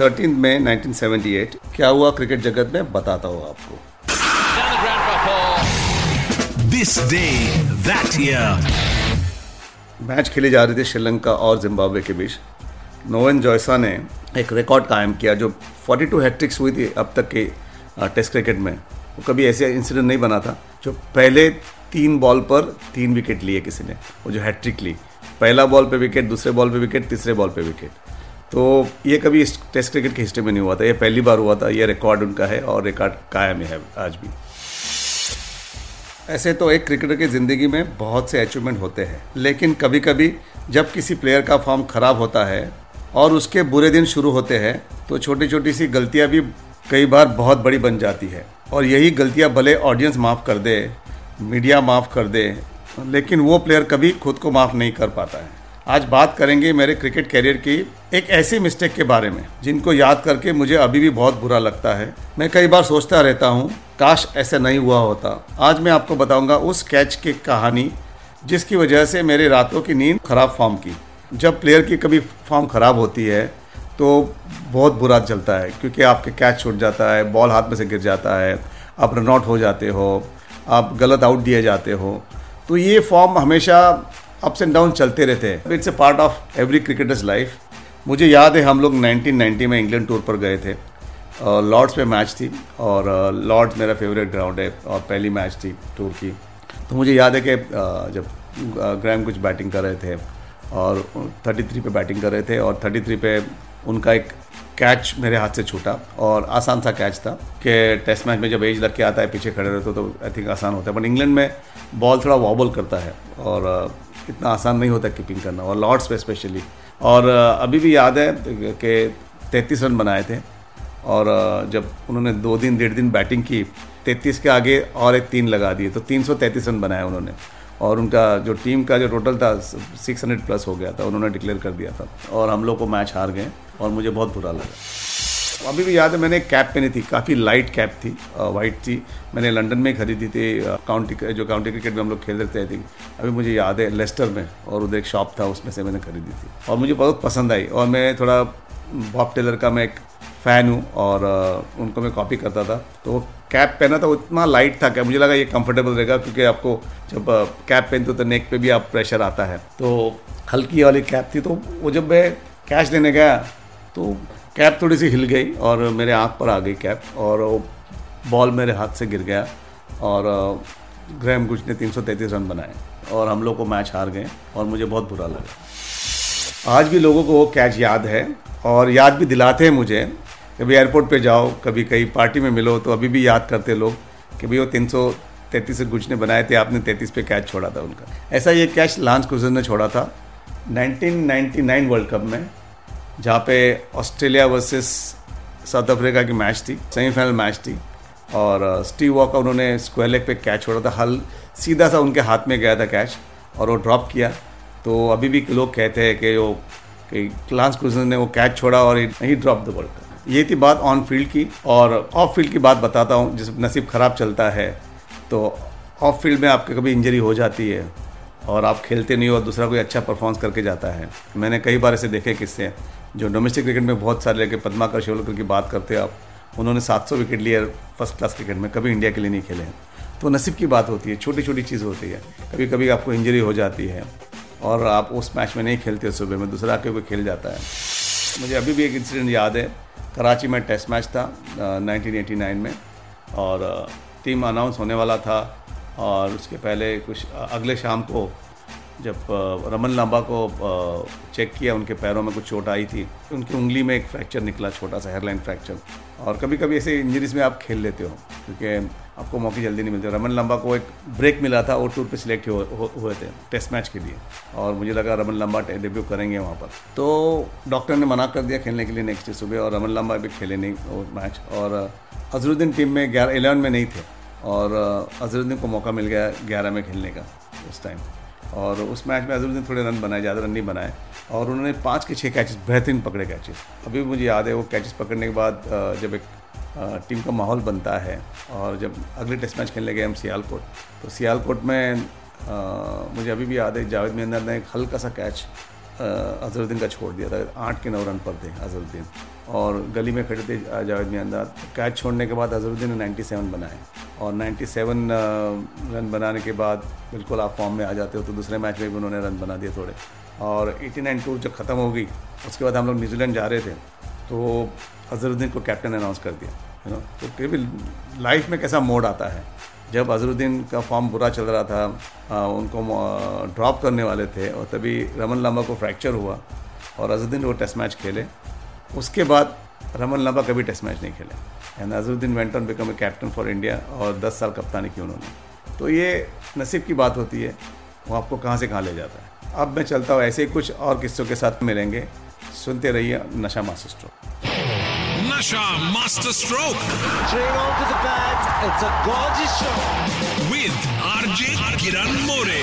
Thirteen मई 1978 क्या हुआ cricket जगत में? बताता हूँ आपको। This day that year match खेली जा रही थी श्रीलंका और जिम्बाब्वे के बीच। नोवन जॉयसा ने एक रिकॉर्ड कायम किया जो 42 हैट्रिक्स हुई थी अब तक के टेस्ट क्रिकेट में। वो कभी ऐसे इंसिडेंट नहीं बना था जो पहले तीन बॉल पर तीन विकेट लिए किसी ने। वो जो हैट्रिक ली। पहला बॉल पे विकेट दूसरे बॉल पे विकेट तीसरे बॉल पे विकेट तो ये कभी इस टेस्ट क्रिकेट की हिस्ट्री में नहीं हुआ था। ये पहली बार हुआ था। ये रिकॉर्ड उनका है और रिकॉर्ड कायम है आज भी। ऐसे तो एक क्रिकेटर की ज़िंदगी में बहुत से अचीवमेंट होते हैं। लेकिन कभी कभी जब किसी प्लेयर का फॉर्म खराब होता है और उसके बुरे दिन शुरू होते हैं तो छोटी छोटी सी गलतियाँ भी कई बार बहुत बड़ी बन जाती है। और यही गलतियाँ भले ऑडियंस माफ़ कर दे मीडिया माफ़ कर दे, लेकिन वो प्लेयर कभी खुद को माफ़ नहीं कर पाता है। आज बात करेंगे मेरे क्रिकेट कैरियर की एक ऐसी मिस्टेक के बारे में, जिनको याद करके मुझे अभी भी बहुत बुरा लगता है। मैं कई बार सोचता रहता हूँ, काश ऐसा नहीं हुआ होता। आज मैं आपको बताऊँगा उस कैच की कहानी, जिसकी वजह से मेरे रातों की नींद खराब फॉर्म की। जब प्लेयर की कभी फॉर्म खराब होती है तो बहुत बुरा चलता है, क्योंकि आपके कैच छूट जाता है, बॉल हाथ में से गिर जाता है, आप रन आउट हो जाते हो, आप गलत आउट दिए जाते हो। तो ये फॉर्म हमेशा अप्स एंड डाउन चलते रहते हैं। It's a part of every cricketers life मुझे याद है, हम लोग 1990 में इंग्लैंड टूर पर गए थे। लॉर्ड्स पे मैच थी और लॉर्ड्स मेरा फेवरेट ग्राउंड है और पहली मैच थी टूर की। तो मुझे याद है कि जब ग्रैम कुछ बैटिंग कर रहे थे और 33 पे बैटिंग कर रहे थे और 33 पे उनका एक कैच मेरे हाथ से छूटा और आसान सा कैच था कि टेस्ट मैच में जब एज लग के आता है, पीछे खड़े रहते हो तो आई थिंक आसान होता है। बट इंग्लैंड में बॉल थोड़ा वॉबल करता है और इतना आसान नहीं होता कीपिंग करना, और लॉर्ड्स पे स्पेशली और अभी भी याद है कि तैंतीस रन बनाए थे, और जब उन्होंने दो दिन, डेढ़ दिन बैटिंग की, तैंतीस के आगे और एक तीन लगा दिए तो तीन सौ तैंतीस रन बनाए उन्होंने। और उनका जो टीम का जो टोटल था सिक्स हंड्रेड प्लस हो गया था, उन्होंने डिक्लेयर कर दिया था। और हम लोग को मैच हार गए, और मुझे बहुत बुरा लगा। अभी भी याद है, मैंने कैप पहनी थी, काफ़ी लाइट कैप थी वाइट थी मैंने लंदन में खरीदी थी काउंटी जो काउंटी क्रिकेट में हम लोग खेल रहे थे अभी मुझे याद है लेस्टर में, और उधर एक शॉप था, उसमें से मैंने खरीदी थी। और मुझे बहुत पसंद आई, और मैं थोड़ा बॉब टेलर का मैं एक फ़ैन हूँ, और उनको मैं कॉपी करता था। तो कैप पहना था, वो इतना लाइट था क्या मुझे लगा ये कंफर्टेबल रहेगा, क्योंकि आपको जब कैप पहनते हो तो नेक पे भी आप प्रेशर आता है। तो हल्की वाली कैप थी तो वो जब मैं कैश लेने गया तो कैप थोड़ी सी हिल गई और मेरे आँख पर आ गई कैप और वो बॉल मेरे हाथ से गिर गया और ग्रैम गुच ने 333 रन बनाए और हम लोग को मैच हार गए और मुझे बहुत बुरा लगा। आज भी लोगों को वो कैच याद है और याद भी दिलाते हैं मुझे कभी एयरपोर्ट पे जाओ, कभी कहीं पार्टी में मिलो तो अभी भी याद करते लोग कि भाई वो तीन सौ तैंतीस गुच ने बनाए थे, आपने तैंतीस पे कैच छोड़ा था उनका। ऐसा ये कैच लांस क्रूजर ने छोड़ा था। 1999 वर्ल्ड कप में जहाँ पे ऑस्ट्रेलिया वर्सेस साउथ अफ्रीका की मैच थी, सेमीफाइनल मैच थी। और स्टीव वॉकर उन्होंने स्क्वायर लेग पे कैच छोड़ा था। हल सीधा सा उनके हाथ में गया था कैच और वो ड्रॉप किया। तो अभी भी लोग कहते हैं कि वो, कि क्लांस क्रूजर ने वो कैच छोड़ा और ही ड्रॉप द वर्ल्ड ये थी बात ऑन फ़ील्ड की और ऑफ़ फ़ील्ड की बात बताता हूँ, जिस नसीब ख़राब चलता है तो ऑफ़ फ़ील्ड में आपके कभी इंजरी हो जाती है और आप खेलते नहीं हो और दूसरा कोई अच्छा परफॉर्मेंस करके जाता है। मैंने कई बार ऐसे देखे किस्से। जो डोमेस्टिक क्रिकेट में बहुत सारे लेके पद्माकर शिवलकर की बात करते हैं आप, उन्होंने 700 विकेट लिए फ़र्स्ट क्लास क्रिकेट में, कभी इंडिया के लिए नहीं खेले हैं। तो नसीब की बात होती है छोटी छोटी चीज़ होती है। कभी कभी आपको इंजरी हो जाती है और आप उस मैच में नहीं खेलते सुबह में, दूसरा आके कोई खेल जाता है। मुझे अभी भी एक इंसिडेंट याद है, कराची में टेस्ट मैच था 1989 में और टीम अनाउंस होने वाला था और उसके पहले कुछ अगले शाम को जब रमन लांबा को चेक किया, उनके पैरों में कुछ चोट आई थी उनकी उंगली में एक फ्रैक्चर निकला, छोटा सा हेयरलाइन फ्रैक्चर और कभी कभी ऐसे इंजरीज में आप खेल लेते हो, क्योंकि आपको मौके जल्दी नहीं मिलते। रमन लंबा को एक ब्रेक मिला था, और टूर पे सिलेक्ट हुए थे टेस्ट मैच के लिए। और मुझे लगा रमन लंबा डेब्यू करेंगे वहाँ पर। तो डॉक्टर ने मना कर दिया खेलने के लिए नेक्स्ट डे सुबह, और रमन लंबा भी खेले नहीं, वो मैच और अजरुद्दीन टीम में ग्यारह एलेवन में नहीं थे। और अजरुद्दीन को मौका मिल गया ग्यारह में खेलने का, उस टाइम और उस मैच में अजरुद्दीन थोड़े रन बनाए ज़्यादा रन नहीं बनाए। और उन्होंने पाँच के छः कैचेस बेहतरीन पकड़े कैचेस अभी भी मुझे याद है वो कैचेस पकड़ने के बाद जब एक टीम का माहौल बनता है और जब अगले टेस्ट मैच खेलने गए हम सियालकोट तो सियालकोट में आ, मुझे अभी भी याद है जावेद मेहंदर ने एक हल्का सा कैच अजहरुद्दीन का छोड़ दिया था। आठ के नौ रन पर थे अजरुद्दीन। और गली में खड़े थे जावेद मेहंदर कैच छोड़ने के बाद अजरुद्दीन ने 97 बनाए। और 97 रन बनाने के बाद बिल्कुल आप फॉर्म में आ जाते हो तो दूसरे मैच में भी उन्होंने रन बना दिए थोड़े। और 89 टूर जब ख़त्म हो गई, उसके बाद हम लोग न्यूजीलैंड जा रहे थे तो अजहरुद्दीन को कैप्टन अनाउंस कर दिया यू नो तो फिर भी लाइफ में कैसा मोड आता है। जब अजहरुद्दीन का फॉर्म बुरा चल रहा था उनको ड्रॉप करने वाले थे, और तभी रमन लांबा को फ्रैक्चर हुआ, और अजरुद्दीन वो टेस्ट मैच खेले। उसके बाद रमन लांबा कभी टेस्ट मैच नहीं खेले। And Azharuddin went on become a captain for India और 10 साल कप्तानी की उन्होंने। तो ये नसीब की बात होती है वो आपको कहाँ से कहाँ ले जाता है। अब मैं चलता हूँ ऐसे ही कुछ और किस्सों के साथ मिलेंगे। सुनते रहिए Nasha master stroke. Nasha master stroke. With RJ Kiran More.